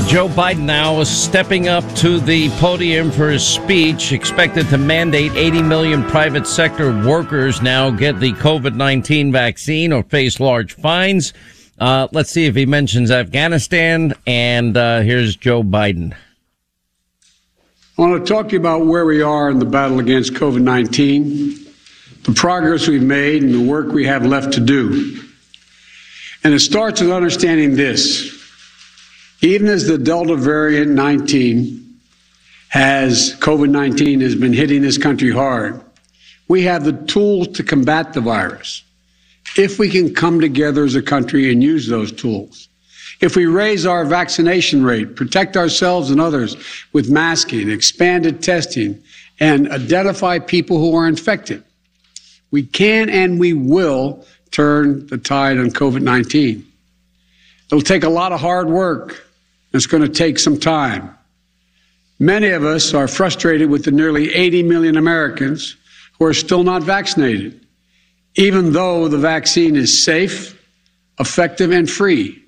right, Joe Biden now is stepping up to the podium for his speech, expected to mandate 80 million private sector workers now get the COVID 19 vaccine or face large fines. Uh, let's see if he mentions Afghanistan. And uh, here's Joe Biden. I want to talk to you about where we are in the battle against COVID 19, the progress we've made, and the work we have left to do. And it starts with understanding this. Even as the Delta variant 19 has, COVID 19 has been hitting this country hard, we have the tools to combat the virus if we can come together as a country and use those tools. If we raise our vaccination rate, protect ourselves and others with masking, expanded testing, and identify people who are infected, we can and we will turn the tide on COVID 19. It'll take a lot of hard work. It's going to take some time. Many of us are frustrated with the nearly 80 million Americans who are still not vaccinated, even though the vaccine is safe, effective, and free.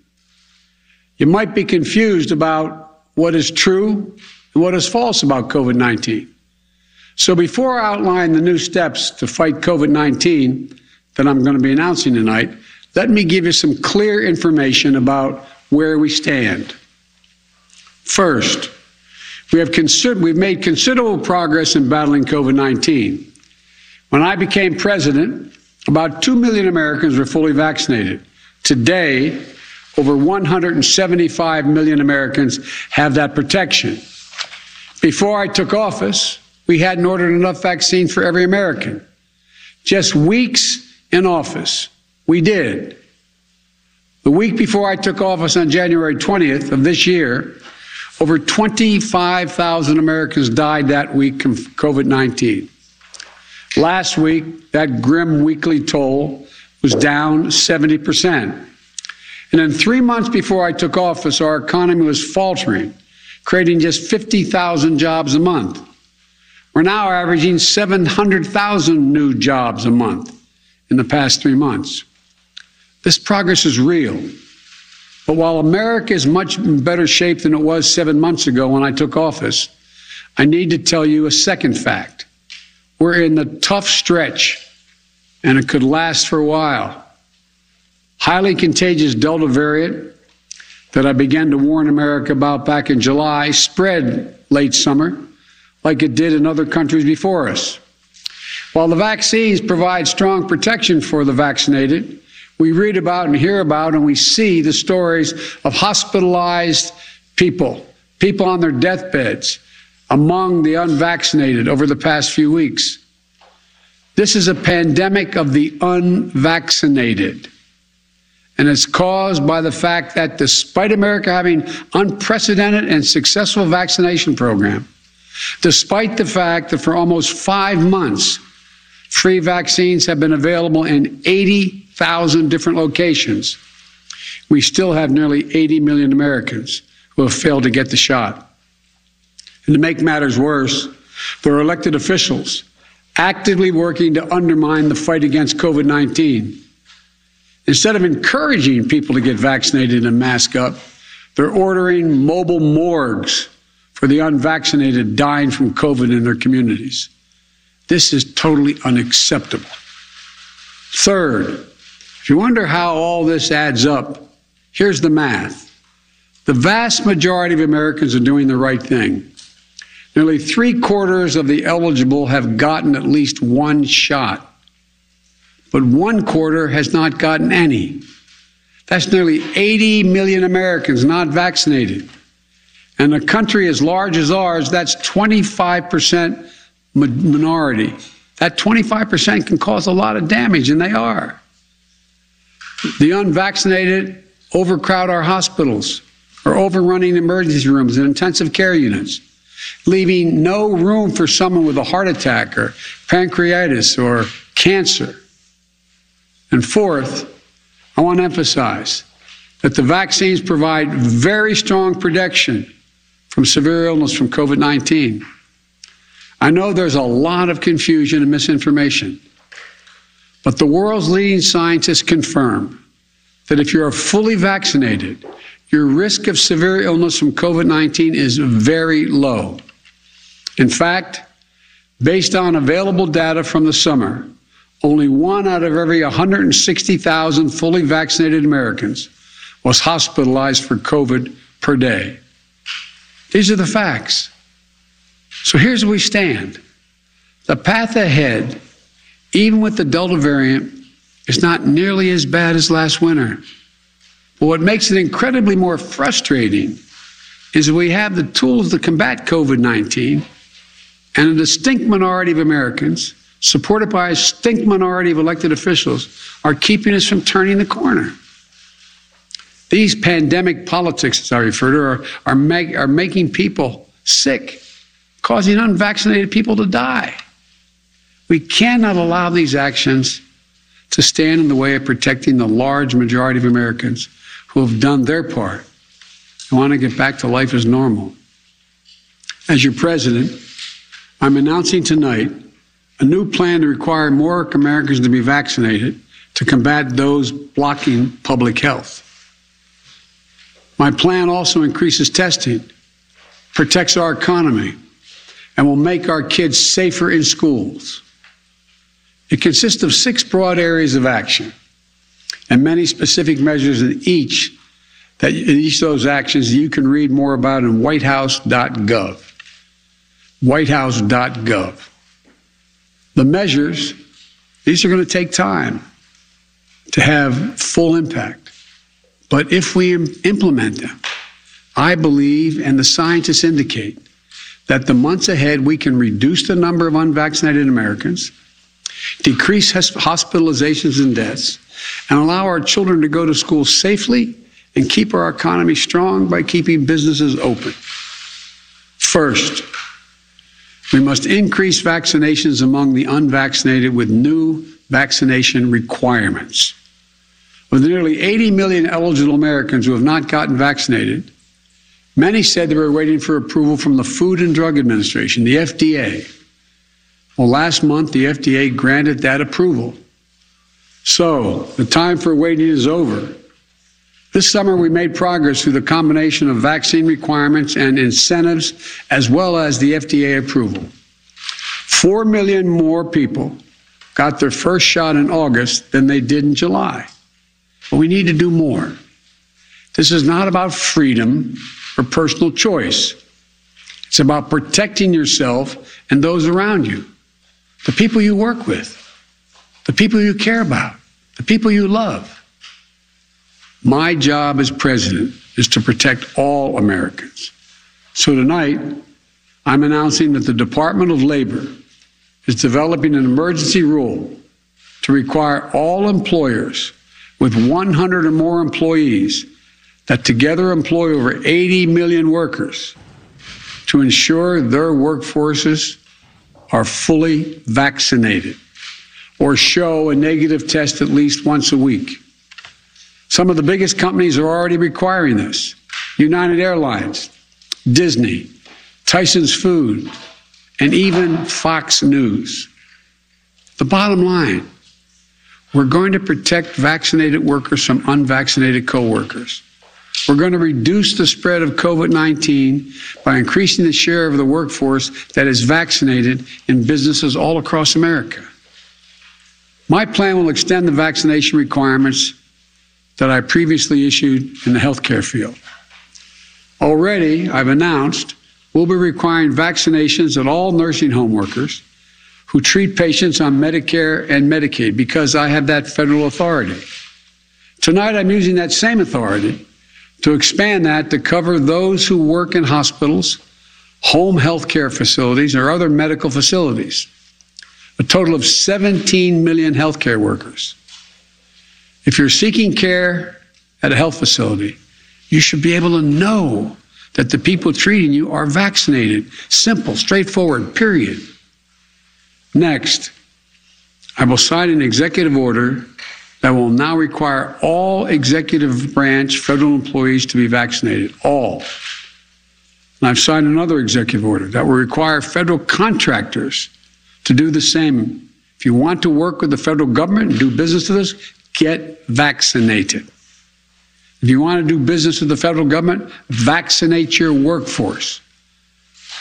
You might be confused about what is true and what is false about COVID 19. So before I outline the new steps to fight COVID 19 that I'm going to be announcing tonight, let me give you some clear information about where we stand. First, we have consider- we've made considerable progress in battling COVID 19. When I became president, about 2 million Americans were fully vaccinated. Today, over 175 million Americans have that protection. Before I took office, we hadn't ordered enough vaccine for every American. Just weeks in office, we did. The week before I took office on January 20th of this year, over 25,000 Americans died that week from COVID 19. Last week, that grim weekly toll was down 70%. And in three months before I took office, our economy was faltering, creating just 50,000 jobs a month. We're now averaging 700,000 new jobs a month in the past three months. This progress is real. But while America is much better shape than it was seven months ago when I took office, I need to tell you a second fact. We're in the tough stretch, and it could last for a while. Highly contagious Delta variant that I began to warn America about back in July spread late summer like it did in other countries before us. While the vaccines provide strong protection for the vaccinated, we read about and hear about and we see the stories of hospitalized people, people on their deathbeds, among the unvaccinated over the past few weeks. This is a pandemic of the unvaccinated. And it's caused by the fact that despite America having unprecedented and successful vaccination program, despite the fact that for almost five months, free vaccines have been available in 80,000 different locations, we still have nearly 80 million Americans who have failed to get the shot. And to make matters worse, there are elected officials actively working to undermine the fight against COVID 19. Instead of encouraging people to get vaccinated and mask up, they're ordering mobile morgues for the unvaccinated dying from COVID in their communities. This is totally unacceptable. Third, if you wonder how all this adds up, here's the math. The vast majority of Americans are doing the right thing. Nearly three quarters of the eligible have gotten at least one shot but one quarter has not gotten any. That's nearly 80 million Americans not vaccinated. And a country as large as ours, that's 25% minority. That 25% can cause a lot of damage, and they are. The unvaccinated overcrowd our hospitals, are overrunning emergency rooms and intensive care units, leaving no room for someone with a heart attack or pancreatitis or cancer. And fourth, I want to emphasize that the vaccines provide very strong protection from severe illness from COVID 19. I know there's a lot of confusion and misinformation, but the world's leading scientists confirm that if you're fully vaccinated, your risk of severe illness from COVID 19 is very low. In fact, based on available data from the summer, only one out of every 160,000 fully vaccinated Americans was hospitalized for COVID per day. These are the facts. So here's where we stand. The path ahead, even with the Delta variant, it's not nearly as bad as last winter. But what makes it incredibly more frustrating is that we have the tools to combat COVID 19, and a distinct minority of Americans, supported by a distinct minority of elected officials, are keeping us from turning the corner. These pandemic politics, as I refer to, are, are, make, are making people sick, causing unvaccinated people to die. We cannot allow these actions to stand in the way of protecting the large majority of Americans who have done their part and want to get back to life as normal. As your president, I'm announcing tonight a new plan to require more Americans to be vaccinated to combat those blocking public health. My plan also increases testing, protects our economy, and will make our kids safer in schools. It consists of six broad areas of action and many specific measures in each that in each of those actions you can read more about in whitehouse.gov. Whitehouse.gov. The measures, these are going to take time to have full impact. But if we implement them, I believe, and the scientists indicate, that the months ahead we can reduce the number of unvaccinated Americans, decrease hospitalizations and deaths, and allow our children to go to school safely and keep our economy strong by keeping businesses open. First, we must increase vaccinations among the unvaccinated with new vaccination requirements. With nearly 80 million eligible Americans who have not gotten vaccinated, many said they were waiting for approval from the Food and Drug Administration, the FDA. Well, last month, the FDA granted that approval. So, the time for waiting is over. This summer, we made progress through the combination of vaccine requirements and incentives, as well as the FDA approval. Four million more people got their first shot in August than they did in July. But we need to do more. This is not about freedom or personal choice. It's about protecting yourself and those around you, the people you work with, the people you care about, the people you love. My job as president is to protect all Americans. So tonight, I'm announcing that the Department of Labor is developing an emergency rule to require all employers with 100 or more employees that together employ over 80 million workers to ensure their workforces are fully vaccinated or show a negative test at least once a week. Some of the biggest companies are already requiring this United Airlines, Disney, Tyson's Food, and even Fox News. The bottom line we're going to protect vaccinated workers from unvaccinated coworkers. We're going to reduce the spread of COVID 19 by increasing the share of the workforce that is vaccinated in businesses all across America. My plan will extend the vaccination requirements that I previously issued in the healthcare field. Already, I've announced we'll be requiring vaccinations of all nursing home workers who treat patients on Medicare and Medicaid because I have that federal authority. Tonight, I'm using that same authority to expand that to cover those who work in hospitals, home health care facilities, or other medical facilities. A total of 17 million healthcare workers. If you're seeking care at a health facility, you should be able to know that the people treating you are vaccinated. Simple, straightforward, period. Next, I will sign an executive order that will now require all executive branch federal employees to be vaccinated. All. And I've signed another executive order that will require federal contractors to do the same. If you want to work with the federal government and do business with us, get vaccinated. If you want to do business with the federal government, vaccinate your workforce.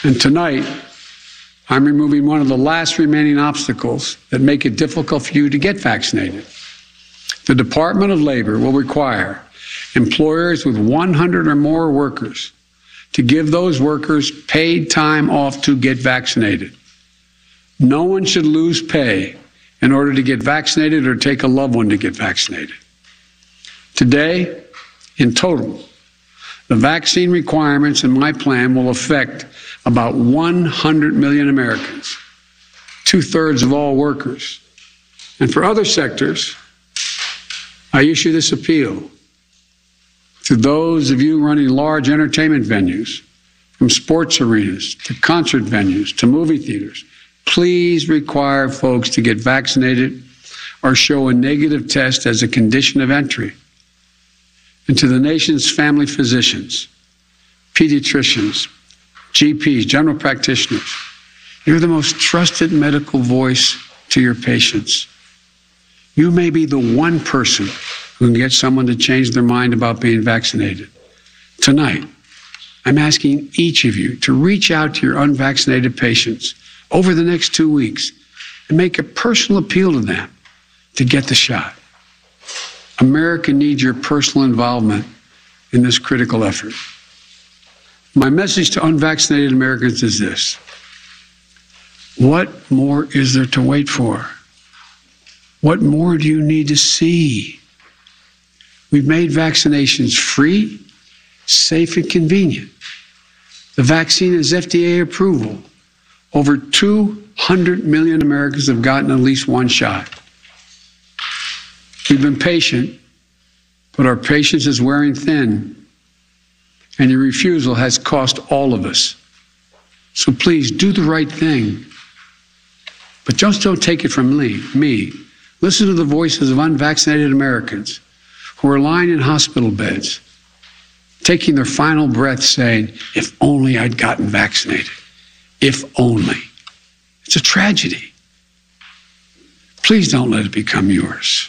And tonight, I'm removing one of the last remaining obstacles that make it difficult for you to get vaccinated. The Department of Labor will require employers with 100 or more workers to give those workers paid time off to get vaccinated. No one should lose pay in order to get vaccinated or take a loved one to get vaccinated. Today, in total, the vaccine requirements in my plan will affect about 100 million Americans, two thirds of all workers. And for other sectors, I issue this appeal to those of you running large entertainment venues, from sports arenas to concert venues to movie theaters. Please require folks to get vaccinated or show a negative test as a condition of entry. And to the nation's family physicians, pediatricians, GPs, general practitioners, you're the most trusted medical voice to your patients. You may be the one person who can get someone to change their mind about being vaccinated. Tonight, I'm asking each of you to reach out to your unvaccinated patients over the next two weeks and make a personal appeal to them to get the shot. America needs your personal involvement in this critical effort. My message to unvaccinated Americans is this What more is there to wait for? What more do you need to see? We've made vaccinations free, safe, and convenient. The vaccine is FDA approval. Over 200 million Americans have gotten at least one shot. We've been patient, but our patience is wearing thin, and your refusal has cost all of us. So please do the right thing. But just don't take it from me. me. Listen to the voices of unvaccinated Americans who are lying in hospital beds, taking their final breath, saying, If only I'd gotten vaccinated. If only. It's a tragedy. Please don't let it become yours.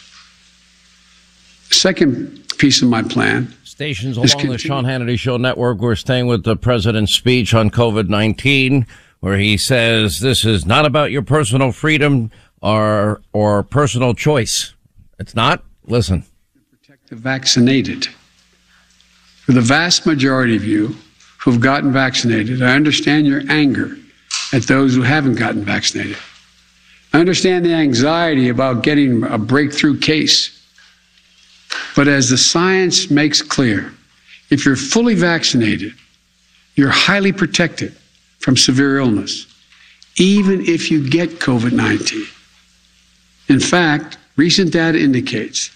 The second piece of my plan. Stations along the Sean Hannity Show network, we're staying with the president's speech on COVID 19, where he says this is not about your personal freedom or, or personal choice. It's not. Listen. Protect the vaccinated. For the vast majority of you who've gotten vaccinated, I understand your anger at those who haven't gotten vaccinated. I understand the anxiety about getting a breakthrough case. But as the science makes clear, if you're fully vaccinated, you're highly protected from severe illness, even if you get COVID 19. In fact, recent data indicates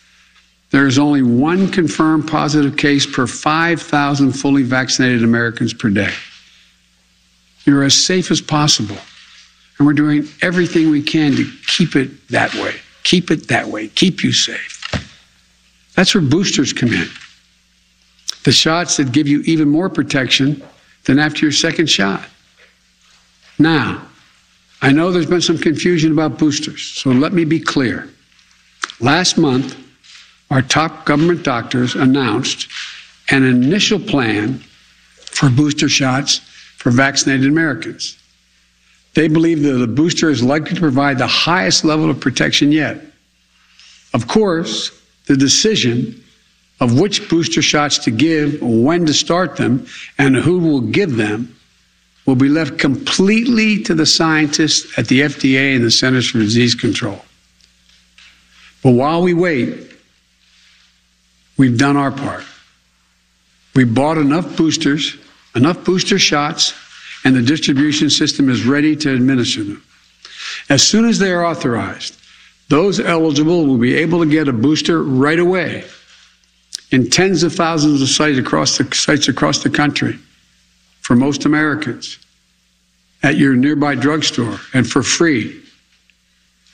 there is only one confirmed positive case per 5,000 fully vaccinated Americans per day. You're as safe as possible. And we're doing everything we can to keep it that way. Keep it that way. Keep you safe. That's where boosters come in. The shots that give you even more protection than after your second shot. Now, I know there's been some confusion about boosters, so let me be clear. Last month, our top government doctors announced an initial plan for booster shots for vaccinated Americans. They believe that the booster is likely to provide the highest level of protection yet. Of course, the decision of which booster shots to give, when to start them, and who will give them will be left completely to the scientists at the FDA and the Centers for Disease Control. But while we wait, we've done our part. We bought enough boosters, enough booster shots, and the distribution system is ready to administer them. As soon as they are authorized, those eligible will be able to get a booster right away in tens of thousands of sites across the sites across the country for most Americans at your nearby drugstore and for free.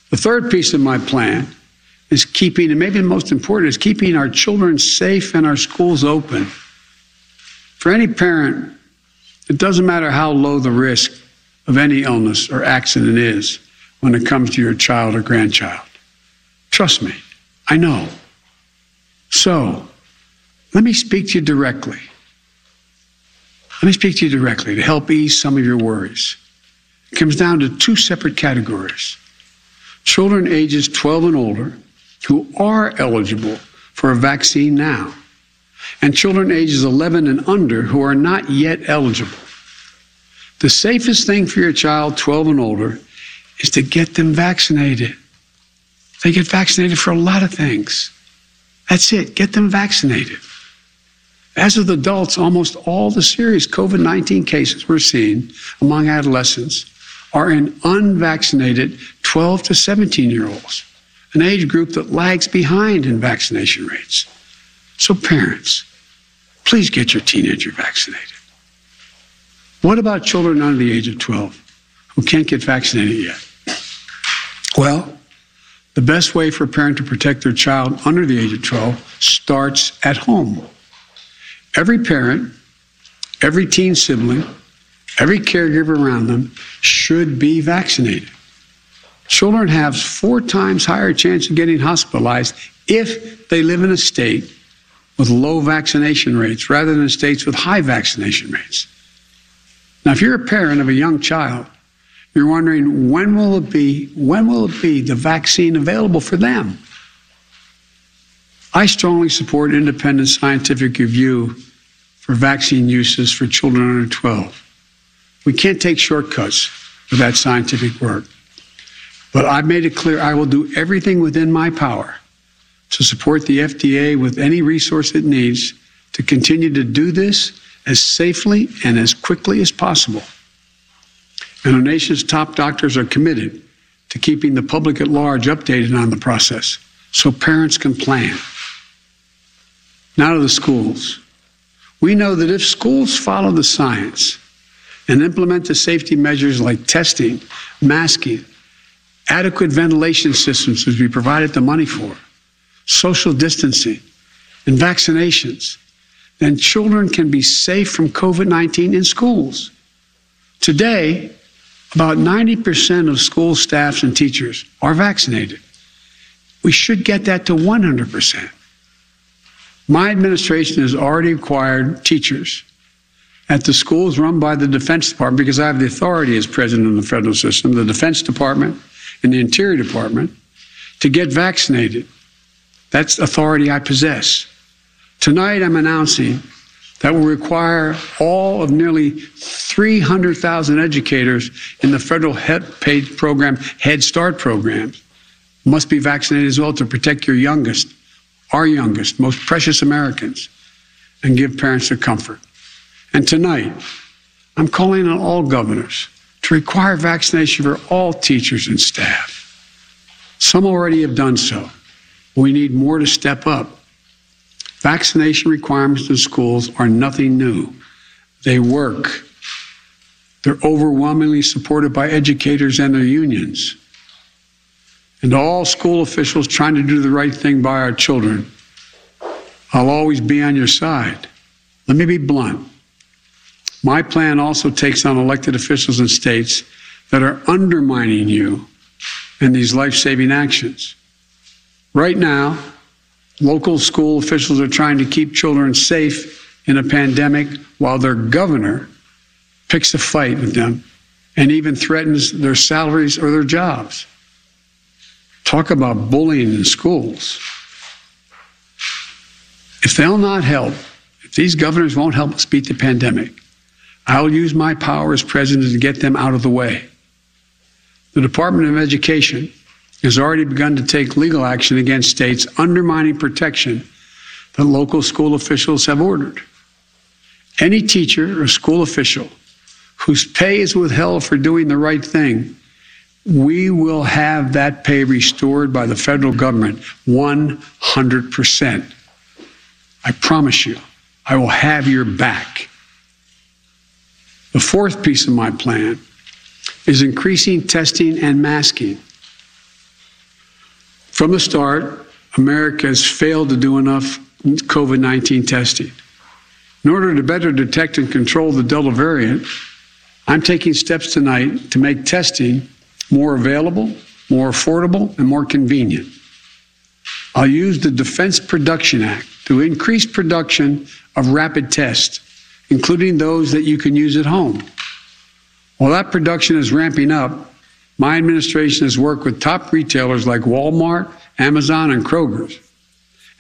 The third piece of my plan is keeping, and maybe the most important, is keeping our children safe and our schools open. For any parent, it doesn't matter how low the risk of any illness or accident is when it comes to your child or grandchild. Trust me, I know. So, Let me speak to you directly. Let me speak to you directly to help ease some of your worries. It comes down to two separate categories children ages 12 and older who are eligible for a vaccine now, and children ages 11 and under who are not yet eligible. The safest thing for your child 12 and older is to get them vaccinated. They get vaccinated for a lot of things. That's it, get them vaccinated. As with adults, almost all the serious COVID 19 cases we're seeing among adolescents are in unvaccinated 12 to 17 year olds, an age group that lags behind in vaccination rates. So, parents, please get your teenager vaccinated. What about children under the age of 12 who can't get vaccinated yet? Well, the best way for a parent to protect their child under the age of 12 starts at home. Every parent, every teen sibling, every caregiver around them should be vaccinated. Children have four times higher chance of getting hospitalized if they live in a state with low vaccination rates rather than states with high vaccination rates. Now, if you're a parent of a young child, you're wondering when will it be when will it be the vaccine available for them? I strongly support independent scientific review for vaccine uses for children under 12. We can't take shortcuts with that scientific work. But I've made it clear I will do everything within my power to support the FDA with any resource it needs to continue to do this as safely and as quickly as possible. And our nation's top doctors are committed to keeping the public at large updated on the process so parents can plan. Now of the schools. We know that if schools follow the science and implement the safety measures like testing, masking, adequate ventilation systems, which we provided the money for, social distancing, and vaccinations, then children can be safe from COVID 19 in schools. Today, about 90% of school staffs and teachers are vaccinated. We should get that to 100%. My administration has already required teachers at the schools run by the Defense Department, because I have the authority as president of the federal system, the Defense Department and the Interior Department, to get vaccinated. That's authority I possess. Tonight, I'm announcing that will require all of nearly 300,000 educators in the federal head paid program, Head Start programs, must be vaccinated as well to protect your youngest, our youngest, most precious Americans, and give parents their comfort. And tonight, I'm calling on all governors to require vaccination for all teachers and staff. Some already have done so. We need more to step up Vaccination requirements in schools are nothing new. They work. They're overwhelmingly supported by educators and their unions. And all school officials trying to do the right thing by our children, I'll always be on your side. Let me be blunt. My plan also takes on elected officials in states that are undermining you in these life saving actions. Right now, Local school officials are trying to keep children safe in a pandemic while their governor picks a fight with them and even threatens their salaries or their jobs. Talk about bullying in schools. If they'll not help, if these governors won't help us beat the pandemic, I'll use my power as president to get them out of the way. The Department of Education has already begun to take legal action against states undermining protection that local school officials have ordered. Any teacher or school official whose pay is withheld for doing the right thing, we will have that pay restored by the federal government 100%. I promise you, I will have your back. The fourth piece of my plan is increasing testing and masking. From the start, America has failed to do enough COVID 19 testing. In order to better detect and control the Delta variant, I'm taking steps tonight to make testing more available, more affordable, and more convenient. I'll use the Defense Production Act to increase production of rapid tests, including those that you can use at home. While that production is ramping up, my administration has worked with top retailers like Walmart, Amazon, and Kroger's.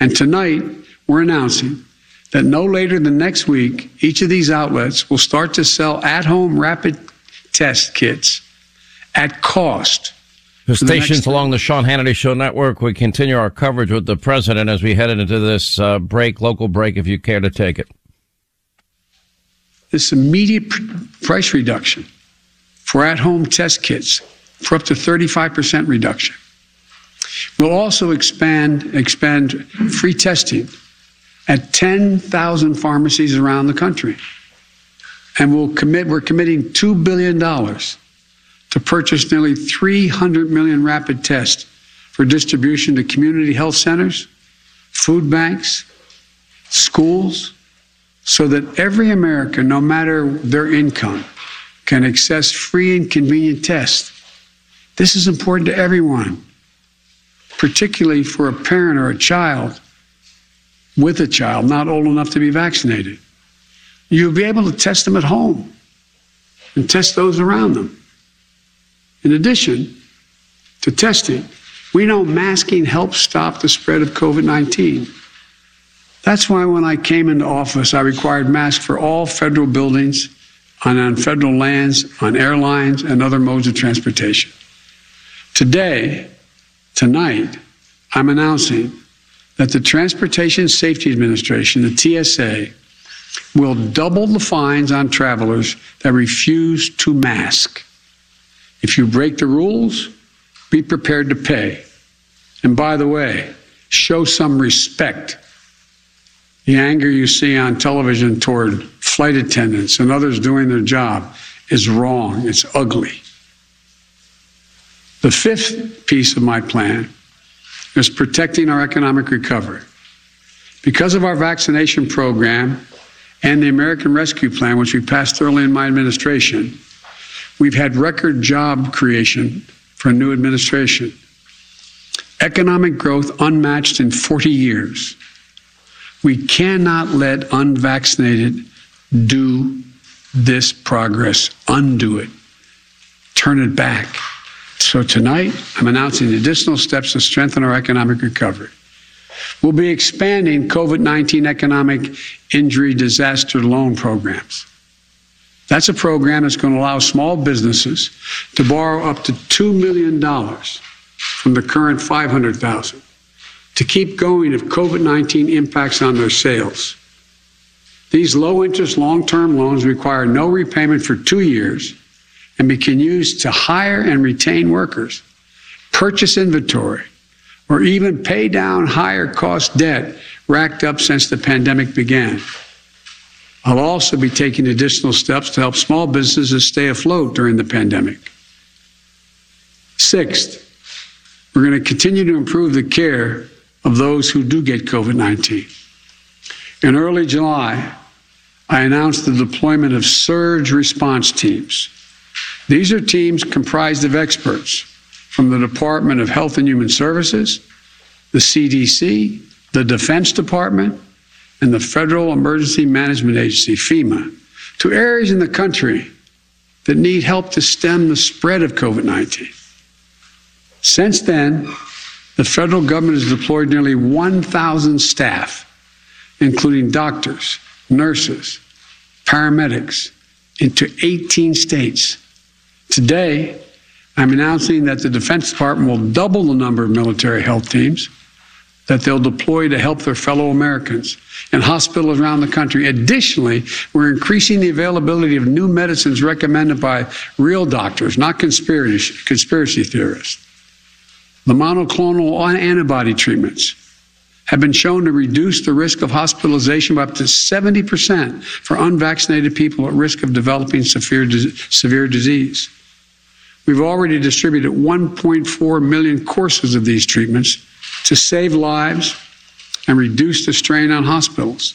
And tonight, we're announcing that no later than next week, each of these outlets will start to sell at home rapid test kits at cost. The stations along the Sean Hannity Show network. We continue our coverage with the president as we head into this uh, break, local break, if you care to take it. This immediate pr- price reduction for at home test kits for up to 35% reduction. We'll also expand, expand free testing at 10,000 pharmacies around the country. And we'll commit, we're committing $2 billion to purchase nearly 300 million rapid tests for distribution to community health centers, food banks, schools, so that every American, no matter their income, can access free and convenient tests. This is important to everyone, particularly for a parent or a child with a child not old enough to be vaccinated. You'll be able to test them at home and test those around them. In addition to testing, we know masking helps stop the spread of COVID 19. That's why when I came into office, I required masks for all federal buildings, on, on federal lands, on airlines, and other modes of transportation. Today, tonight, I'm announcing that the Transportation Safety Administration, the TSA, will double the fines on travelers that refuse to mask. If you break the rules, be prepared to pay. And by the way, show some respect. The anger you see on television toward flight attendants and others doing their job is wrong. It's ugly. The fifth piece of my plan is protecting our economic recovery. Because of our vaccination program and the American Rescue Plan, which we passed early in my administration, We've had record job creation for a new administration. Economic growth unmatched in 40 years. We cannot let unvaccinated do this progress, undo it, turn it back. So tonight, I'm announcing additional steps to strengthen our economic recovery. We'll be expanding COVID 19 economic injury disaster loan programs. That's a program that's going to allow small businesses to borrow up to $2 million from the current 500,000 to keep going if COVID-19 impacts on their sales. These low interest long term loans require no repayment for two years and can be used to hire and retain workers, purchase inventory, or even pay down higher cost debt racked up since the pandemic began. I'll also be taking additional steps to help small businesses stay afloat during the pandemic. Sixth, we're going to continue to improve the care of those who do get COVID 19. In early July, I announced the deployment of surge response teams. These are teams comprised of experts from the Department of Health and Human Services, the CDC, the Defense Department, and the Federal Emergency Management Agency, FEMA, to areas in the country that need help to stem the spread of COVID 19. Since then, the federal government has deployed nearly 1,000 staff, including doctors, nurses, paramedics, into 18 states. Today, I'm announcing that the Defense Department will double the number of military health teams that they'll deploy to help their fellow Americans in hospitals around the country. Additionally, we're increasing the availability of new medicines recommended by real doctors, not conspiracy, conspiracy theorists. The monoclonal antibody treatments have been shown to reduce the risk of hospitalization by up to 70% for unvaccinated people at risk of developing severe, severe disease. We've already distributed 1.4 million courses of these treatments to save lives and reduce the strain on hospitals.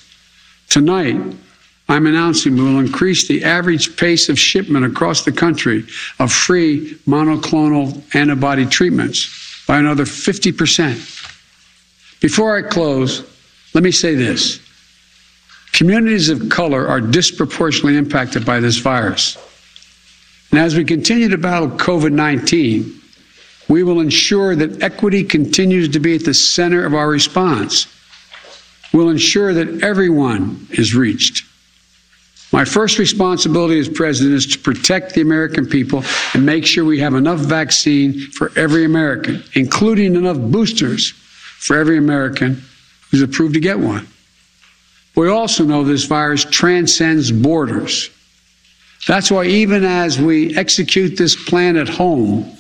Tonight, I'm announcing we will increase the average pace of shipment across the country of free monoclonal antibody treatments by another 50%. Before I close, Let me say this. Communities of color are disproportionately impacted by this virus. And as we continue to battle COVID 19, we will ensure that equity continues to be at the center of our response. We'll ensure that everyone is reached. My first responsibility as president is to protect the American people and make sure we have enough vaccine for every American, including enough boosters for every American who's approved to get one. We also know this virus transcends borders. That's why, even as we execute this plan at home,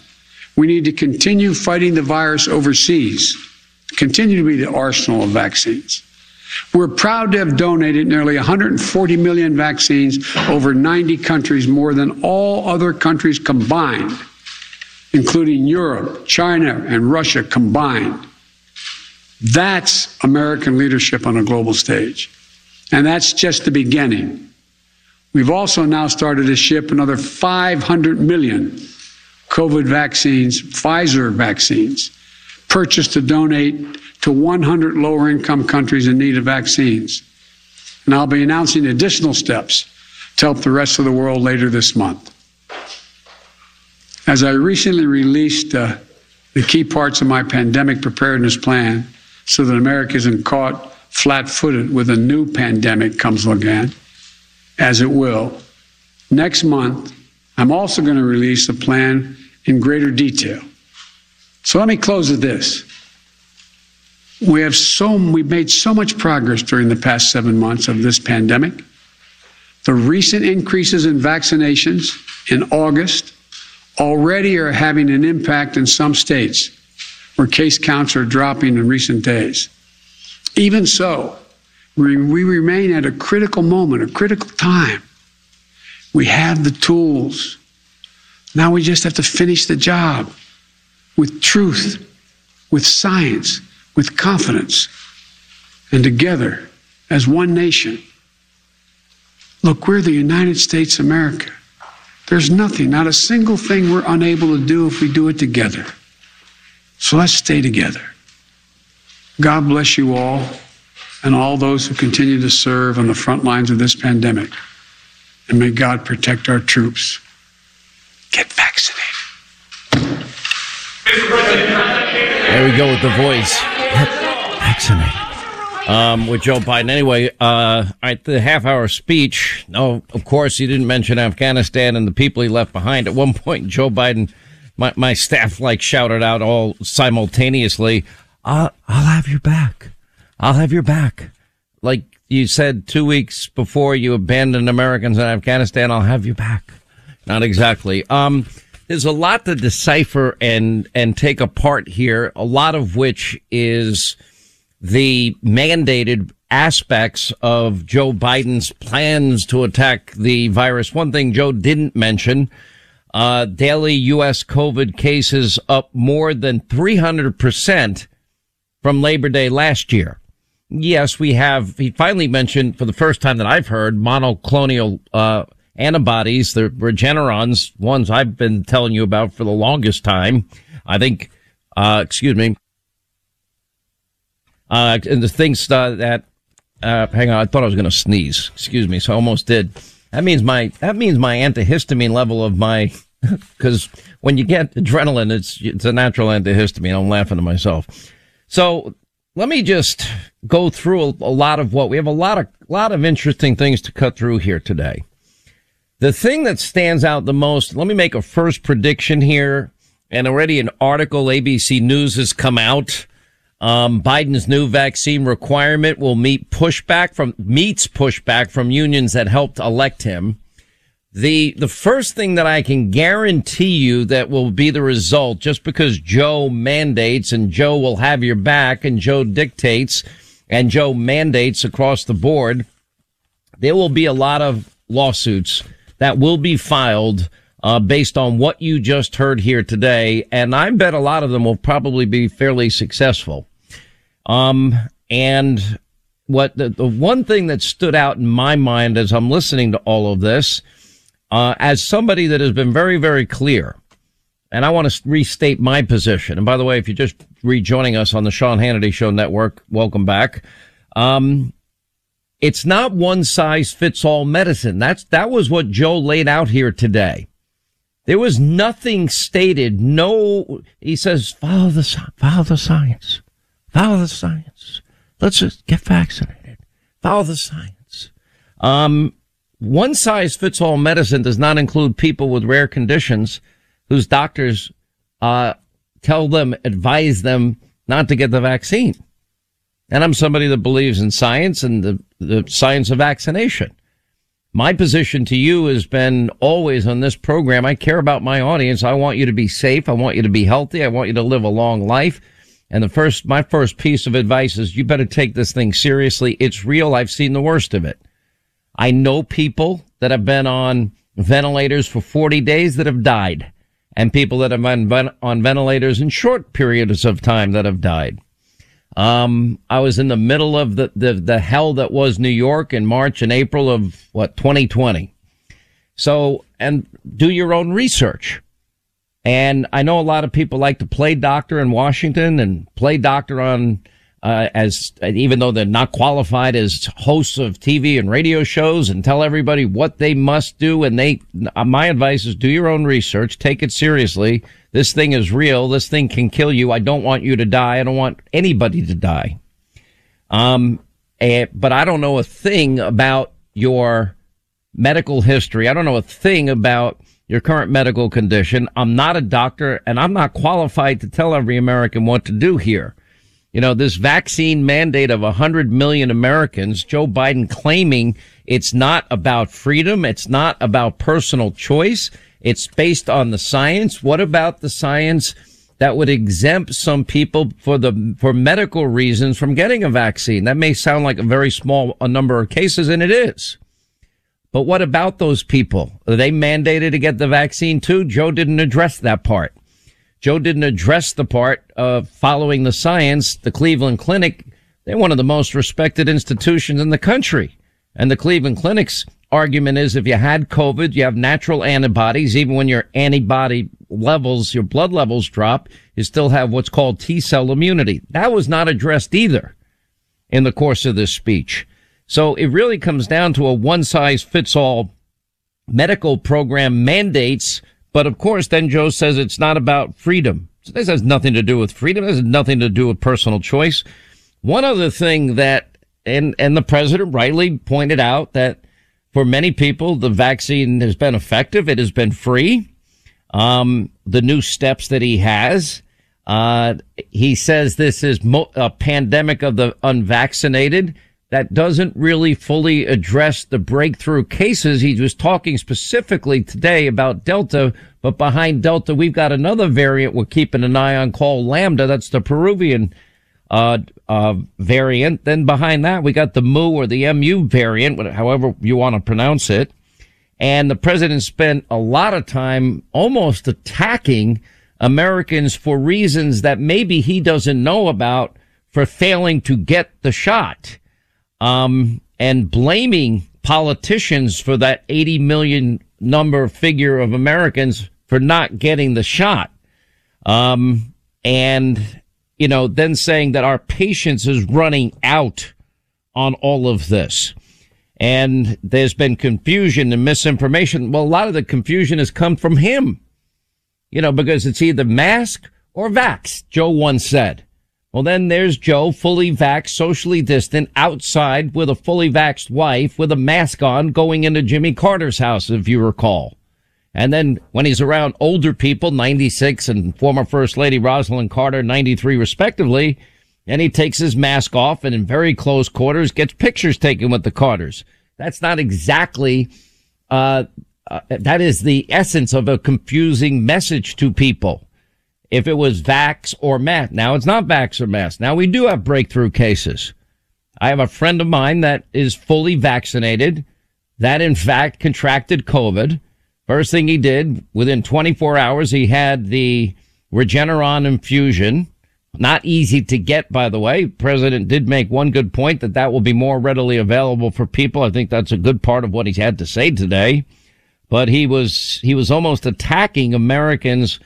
we need to continue fighting the virus overseas, continue to be the arsenal of vaccines. We're proud to have donated nearly 140 million vaccines over 90 countries, more than all other countries combined, including Europe, China, and Russia combined. That's American leadership on a global stage. And that's just the beginning. We've also now started to ship another 500 million COVID vaccines, Pfizer vaccines, purchased to donate to 100 lower income countries in need of vaccines. And I'll be announcing additional steps to help the rest of the world later this month. As I recently released uh, the key parts of my pandemic preparedness plan so that America isn't caught flat footed with a new pandemic comes again, as it will. Next month, I'm also going to release a plan in greater detail. So let me close with this. We have so we've made so much progress during the past seven months of this pandemic. The recent increases in vaccinations in August already are having an impact in some states where case counts are dropping in recent days. Even so, we, we remain at a critical moment, a critical time. We have the tools. Now we just have to finish the job with truth, with science, with confidence and together as one nation. Look, we're the United States of America. There's nothing, not a single thing we're unable to do if we do it together. So let's stay together. God bless you all and all those who continue to serve on the front lines of this pandemic. And may God protect our troops. Get vaccinated. There we go with the voice vaccinated. Um, with Joe Biden. Anyway, uh, at the half hour speech, no, of course, he didn't mention Afghanistan and the people he left behind. At one point, Joe Biden, my, my staff like shouted out all simultaneously, I'll, I'll have your back. I'll have your back. Like you said two weeks before you abandoned Americans in Afghanistan, I'll have you back. Not exactly. Um, there's a lot to decipher and and take apart here. A lot of which is the mandated aspects of Joe Biden's plans to attack the virus. One thing Joe didn't mention: uh, daily U.S. COVID cases up more than 300 percent from Labor Day last year. Yes, we have. He finally mentioned for the first time that I've heard monoclonal uh, antibodies, the Regenerons, ones I've been telling you about for the longest time. I think, uh, excuse me, uh, and the things uh, that, uh, hang on, I thought I was going to sneeze. Excuse me. So I almost did. That means my, that means my antihistamine level of my, cause when you get adrenaline, it's, it's a natural antihistamine. I'm laughing to myself. So let me just go through a, a lot of what we have a lot of, lot of interesting things to cut through here today. The thing that stands out the most, let me make a first prediction here. And already an article, ABC News has come out. Um, Biden's new vaccine requirement will meet pushback from, meets pushback from unions that helped elect him. The, the first thing that I can guarantee you that will be the result, just because Joe mandates and Joe will have your back and Joe dictates and Joe mandates across the board, there will be a lot of lawsuits that will be filed uh, based on what you just heard here today, and I bet a lot of them will probably be fairly successful. Um, and what the, the one thing that stood out in my mind as I'm listening to all of this, uh, as somebody that has been very, very clear, and I want to restate my position. And by the way, if you're just rejoining us on the Sean Hannity Show Network, welcome back. Um, it's not one size fits all medicine. That's, that was what Joe laid out here today. There was nothing stated. No, he says, follow the, follow the science. Follow the science. Let's just get vaccinated. Follow the science. Um, one size fits all medicine does not include people with rare conditions whose doctors, uh, tell them, advise them not to get the vaccine. And I'm somebody that believes in science and the, the science of vaccination. My position to you has been always on this program. I care about my audience. I want you to be safe. I want you to be healthy. I want you to live a long life. And the first, my first piece of advice is you better take this thing seriously. It's real. I've seen the worst of it. I know people that have been on ventilators for 40 days that have died and people that have been on ventilators in short periods of time that have died. Um, I was in the middle of the, the, the hell that was New York in March and April of what, 2020. So, and do your own research. And I know a lot of people like to play doctor in Washington and play doctor on, uh, as, even though they're not qualified as hosts of TV and radio shows and tell everybody what they must do. And they, my advice is do your own research, take it seriously this thing is real. This thing can kill you. I don't want you to die. I don't want anybody to die. Um, eh, but I don't know a thing about your medical history. I don't know a thing about your current medical condition. I'm not a doctor and I'm not qualified to tell every American what to do here. You know, this vaccine mandate of 100 million Americans, Joe Biden claiming it's not about freedom. It's not about personal choice. It's based on the science. What about the science that would exempt some people for the, for medical reasons from getting a vaccine? That may sound like a very small a number of cases, and it is. But what about those people? Are they mandated to get the vaccine too? Joe didn't address that part. Joe didn't address the part of following the science. The Cleveland Clinic, they're one of the most respected institutions in the country. And the Cleveland Clinic's argument is if you had COVID, you have natural antibodies, even when your antibody levels, your blood levels drop, you still have what's called T cell immunity. That was not addressed either in the course of this speech. So it really comes down to a one size fits all medical program mandates. But of course, then Joe says it's not about freedom. So this has nothing to do with freedom. This has nothing to do with personal choice. One other thing that, and, and the president rightly pointed out that for many people, the vaccine has been effective. It has been free. Um, the new steps that he has, uh, he says this is mo- a pandemic of the unvaccinated. That doesn't really fully address the breakthrough cases. He was talking specifically today about Delta, but behind Delta, we've got another variant we're keeping an eye on called Lambda. That's the Peruvian uh, uh, variant. Then behind that, we got the Mu or the MU variant, however you want to pronounce it. And the president spent a lot of time almost attacking Americans for reasons that maybe he doesn't know about for failing to get the shot. Um, and blaming politicians for that 80 million number figure of Americans for not getting the shot. Um, and you know, then saying that our patience is running out on all of this. And there's been confusion and misinformation. Well, a lot of the confusion has come from him, you know, because it's either mask or vax, Joe once said. Well, then there's Joe, fully vaxxed, socially distant, outside with a fully vaxxed wife with a mask on going into Jimmy Carter's house, if you recall. And then when he's around older people, 96 and former First Lady Rosalynn Carter, 93 respectively, and he takes his mask off and in very close quarters gets pictures taken with the Carters. That's not exactly, uh, uh, that is the essence of a confusing message to people. If it was vax or mask, now it's not vax or mask. Now we do have breakthrough cases. I have a friend of mine that is fully vaccinated that in fact contracted COVID First thing he did, within 24 hours, he had the Regeneron infusion. Not easy to get, by the way. President did make one good point that that will be more readily available for people. I think that's a good part of what he's had to say today. But he was, he was almost attacking Americans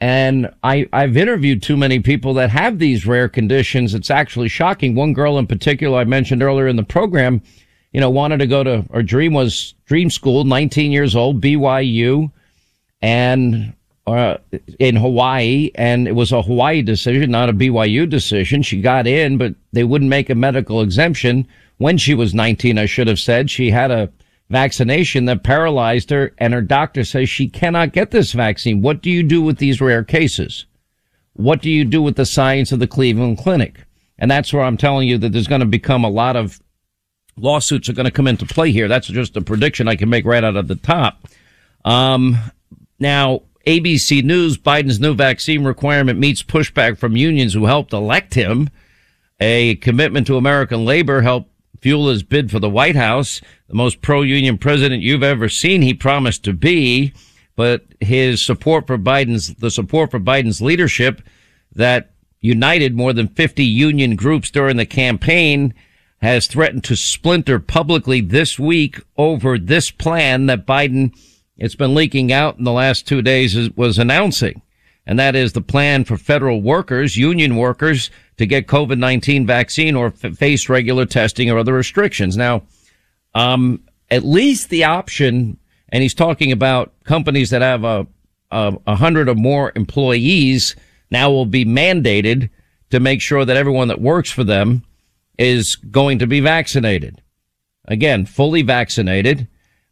And I, I've interviewed too many people that have these rare conditions. It's actually shocking. One girl in particular I mentioned earlier in the program, you know, wanted to go to, her dream was dream school, 19 years old, BYU, and uh, in Hawaii, and it was a Hawaii decision, not a BYU decision. She got in, but they wouldn't make a medical exemption when she was 19. I should have said she had a vaccination that paralyzed her, and her doctor says she cannot get this vaccine. What do you do with these rare cases? What do you do with the science of the Cleveland Clinic? And that's where I'm telling you that there's going to become a lot of lawsuits are going to come into play here. That's just a prediction I can make right out of the top. Um, now, ABC News, Biden's new vaccine requirement meets pushback from unions who helped elect him. A commitment to American labor helped fuel his bid for the White House, the most pro-union president you've ever seen. He promised to be, but his support for Biden's, the support for Biden's leadership that united more than 50 union groups during the campaign has threatened to splinter publicly this week over this plan that Biden, it's been leaking out in the last two days, was announcing. And that is the plan for federal workers, union workers, to get COVID-19 vaccine or f- face regular testing or other restrictions. Now, um, at least the option, and he's talking about companies that have a, a, hundred or more employees now will be mandated to make sure that everyone that works for them is going to be vaccinated. Again, fully vaccinated.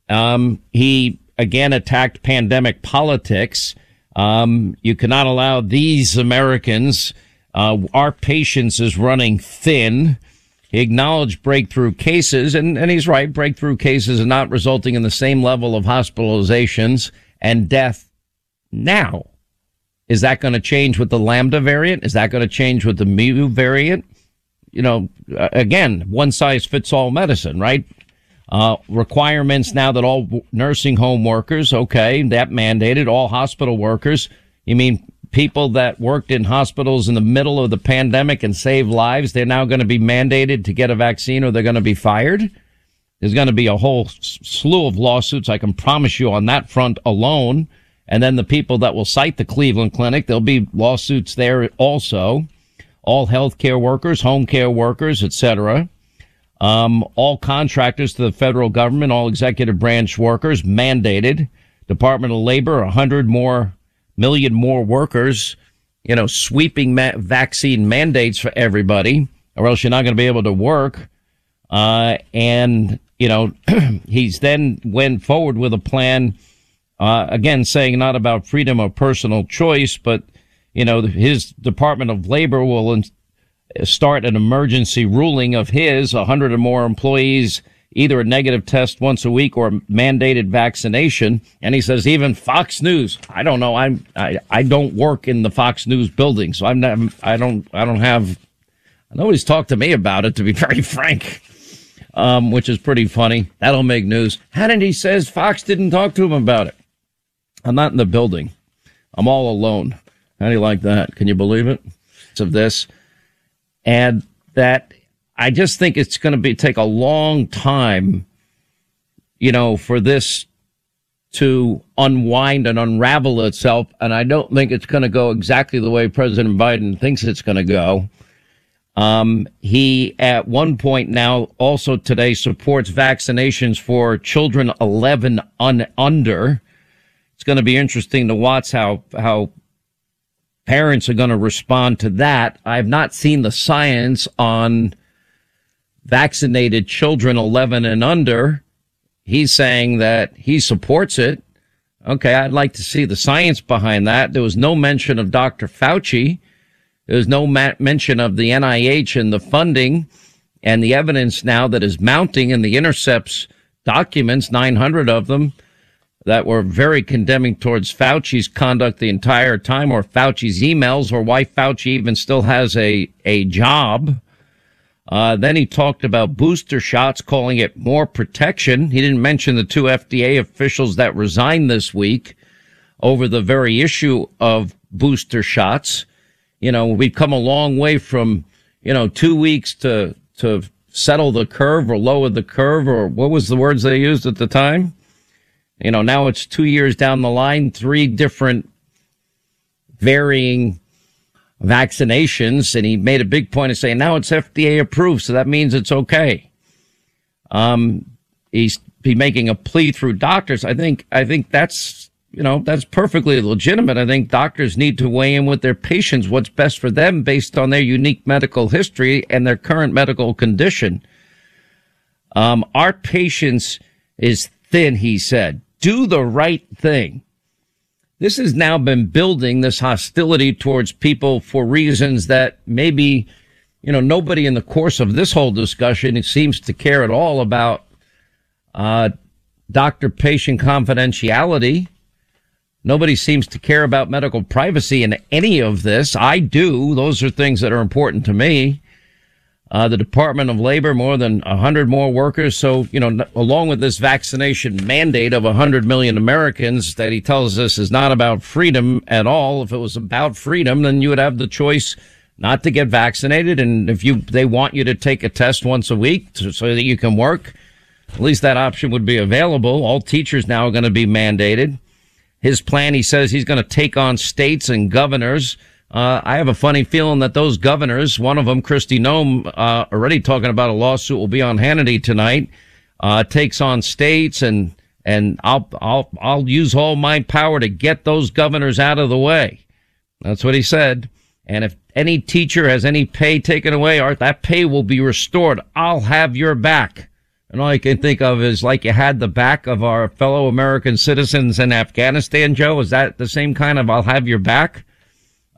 Um, he again attacked pandemic politics. Um, you cannot allow these Americans. Uh, our patience is running thin. He acknowledged breakthrough cases, and, and he's right. Breakthrough cases are not resulting in the same level of hospitalizations and death now. Is that going to change with the Lambda variant? Is that going to change with the Mu variant? you know, again, one size fits all medicine, right? Uh, requirements now that all nursing home workers, okay, that mandated all hospital workers. You mean people that worked in hospitals in the middle of the pandemic and saved lives, they're now going to be mandated to get a vaccine or they're going to be fired? There's going to be a whole slew of lawsuits. I can promise you on that front alone. And then the people that will cite the Cleveland Clinic, there'll be lawsuits there also all healthcare workers, home care workers, etc. Um, all contractors to the federal government, all executive branch workers mandated. Department of Labor, a hundred more million more workers, you know, sweeping ma- vaccine mandates for everybody, or else you're not going to be able to work. Uh, and you know, he's then went forward with a plan, uh, again saying not about freedom of personal choice, but you know, his Department of Labor will start an emergency ruling of his 100 or more employees either a negative test once a week or a mandated vaccination. And he says even Fox News. I don't know. I'm I, I don't work in the Fox News building, so I'm not. I don't. I don't have. Nobody's talked to me about it. To be very frank. Um, which is pretty funny. That'll make news. Hannity says Fox didn't talk to him about it. I'm not in the building. I'm all alone. How do you like that? Can you believe it? Of this, and that I just think it's going to be take a long time, you know, for this to unwind and unravel itself. And I don't think it's going to go exactly the way President Biden thinks it's going to go. Um, he at one point now also today supports vaccinations for children 11 un, under. It's going to be interesting to watch how, how parents are going to respond to that. I have not seen the science on vaccinated children 11 and under. He's saying that he supports it. Okay, I'd like to see the science behind that. There was no mention of Dr. Fauci. There was no ma- mention of the NIH and the funding and the evidence now that is mounting in the intercepts documents, 900 of them, that were very condemning towards Fauci's conduct the entire time, or Fauci's emails, or why Fauci even still has a, a job. Uh, then he talked about booster shots, calling it more protection. He didn't mention the two FDA officials that resigned this week over the very issue of booster shots. You know, we've come a long way from, you know, two weeks to, to settle the curve or lower the curve, or what was the words they used at the time? You know, now it's two years down the line, three different varying vaccinations. And he made a big point of saying now it's FDA approved. So that means it's okay. Um, he's be making a plea through doctors. I think, I think that's, you know, that's perfectly legitimate. I think doctors need to weigh in with their patients what's best for them based on their unique medical history and their current medical condition. Um, our patience is thin, he said. Do the right thing. This has now been building this hostility towards people for reasons that maybe, you know, nobody in the course of this whole discussion seems to care at all about uh, doctor patient confidentiality. Nobody seems to care about medical privacy in any of this. I do. Those are things that are important to me uh, the Department of Labor, more than 100 more workers. So, you know, along with this vaccination mandate of 100 million Americans that he tells us is not about freedom at all. If it was about freedom, then you would have the choice not to get vaccinated. And if you, they want you to take a test once a week to, so that you can work, at least that option would be available. All teachers now are going to be mandated. His plan, he says he's going to take on states and governors uh, I have a funny feeling that those governors, one of them, Kristi Noem, uh, already talking about a lawsuit will be on Hannity tonight, uh, takes on states and, and I'll, I'll, I'll use all my power to get those governors out of the way. That's what he said. And if any teacher has any pay taken away, Art, that pay will be restored. I'll have your back. And all I can think of is like you had the back of our fellow American citizens in Afghanistan, Joe. Is that the same kind of I'll have your back?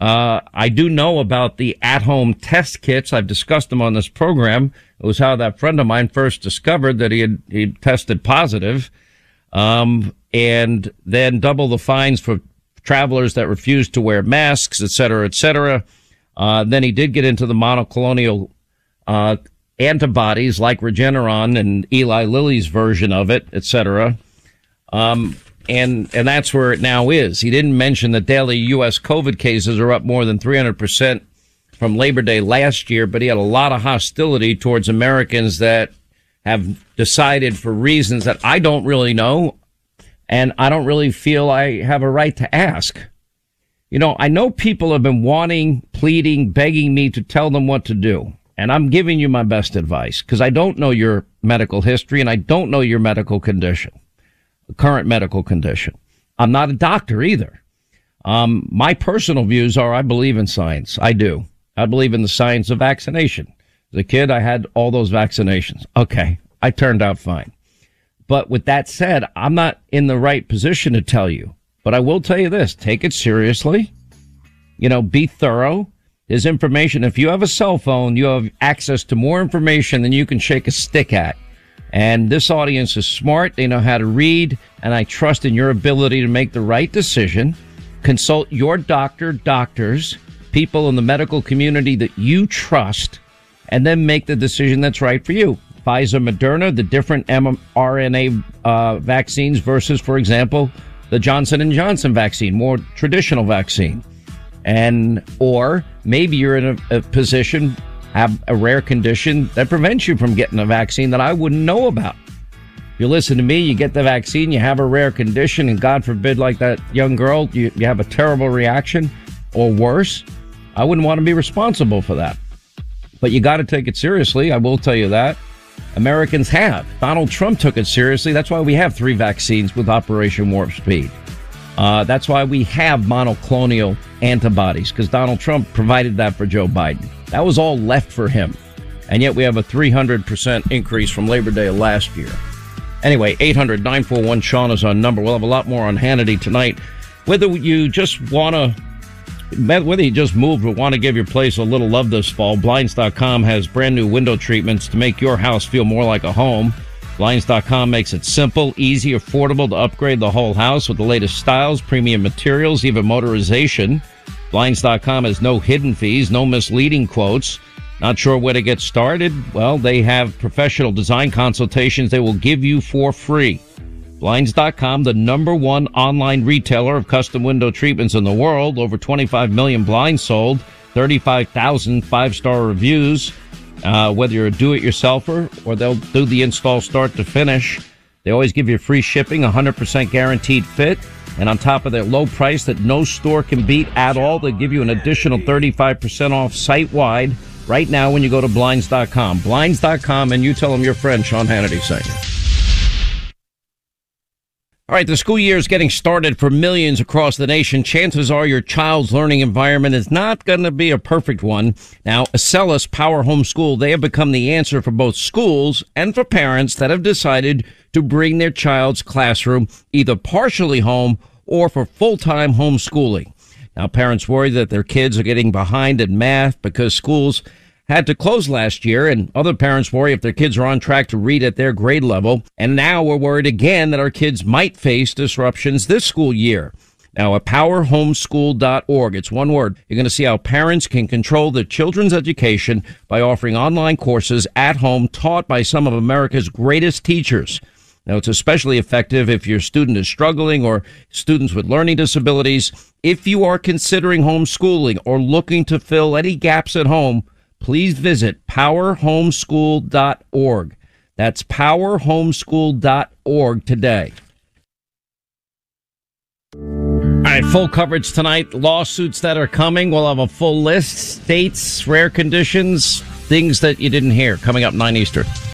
Uh, I do know about the at-home test kits. I've discussed them on this program. It was how that friend of mine first discovered that he had he tested positive. Um, and then double the fines for travelers that refused to wear masks, et cetera, et cetera. Uh, then he did get into the monoclonal uh, antibodies like Regeneron and Eli Lilly's version of it, et cetera. Um, and and that's where it now is. He didn't mention that daily U.S. COVID cases are up more than 300 percent from Labor Day last year, but he had a lot of hostility towards Americans that have decided for reasons that I don't really know, and I don't really feel I have a right to ask. You know, I know people have been wanting, pleading, begging me to tell them what to do. And I'm giving you my best advice because I don't know your medical history and I don't know your medical condition current medical condition. I'm not a doctor either. Um, my personal views are I believe in science. I do. I believe in the science of vaccination. As a kid, I had all those vaccinations. Okay. I turned out fine. But with that said, I'm not in the right position to tell you. But I will tell you this take it seriously. You know, be thorough. There's information. If you have a cell phone, you have access to more information than you can shake a stick at. And this audience is smart. They know how to read. And I trust in your ability to make the right decision. Consult your doctor, doctors, people in the medical community that you trust, and then make the decision that's right for you. Pfizer, Moderna, the different mRNA uh, vaccines versus, for example, the Johnson and Johnson vaccine, more traditional vaccine. And, or maybe you're in a, a position have a rare condition that prevents you from getting a vaccine that I wouldn't know about. You listen to me, you get the vaccine, you have a rare condition, and God forbid, like that young girl, you, you have a terrible reaction or worse. I wouldn't want to be responsible for that. But you got to take it seriously. I will tell you that. Americans have. Donald Trump took it seriously. That's why we have three vaccines with Operation Warp Speed. Uh, that's why we have monoclonal antibodies because Donald Trump provided that for Joe Biden. That was all left for him. And yet we have a 300% increase from Labor Day last year. Anyway, 800 941 Sean is our number. We'll have a lot more on Hannity tonight. Whether you just want to, whether you just moved or want to give your place a little love this fall, Blinds.com has brand new window treatments to make your house feel more like a home. Blinds.com makes it simple, easy, affordable to upgrade the whole house with the latest styles, premium materials, even motorization. Blinds.com has no hidden fees, no misleading quotes. Not sure where to get started? Well, they have professional design consultations they will give you for free. Blinds.com, the number one online retailer of custom window treatments in the world. Over 25 million blinds sold, 35,000 five star reviews. Uh, whether you're a do it yourselfer or they'll do the install start to finish. They always give you free shipping, 100% guaranteed fit. And on top of their low price that no store can beat at all, they'll give you an additional 35% off site wide right now when you go to Blinds.com. Blinds.com and you tell them your friend Sean Hannity sent you. All right, the school year is getting started for millions across the nation. Chances are your child's learning environment is not going to be a perfect one. Now, Acellus Power Homeschool, they have become the answer for both schools and for parents that have decided to bring their child's classroom either partially home or for full-time homeschooling. Now, parents worry that their kids are getting behind in math because schools had to close last year, and other parents worry if their kids are on track to read at their grade level. And now we're worried again that our kids might face disruptions this school year. Now, at powerhomeschool.org, it's one word. You're going to see how parents can control their children's education by offering online courses at home taught by some of America's greatest teachers. Now, it's especially effective if your student is struggling or students with learning disabilities. If you are considering homeschooling or looking to fill any gaps at home, please visit powerhomeschool.org. That's powerhomeschool.org today. All right, full coverage tonight. Lawsuits that are coming. We'll have a full list. States, rare conditions, things that you didn't hear coming up 9 Eastern.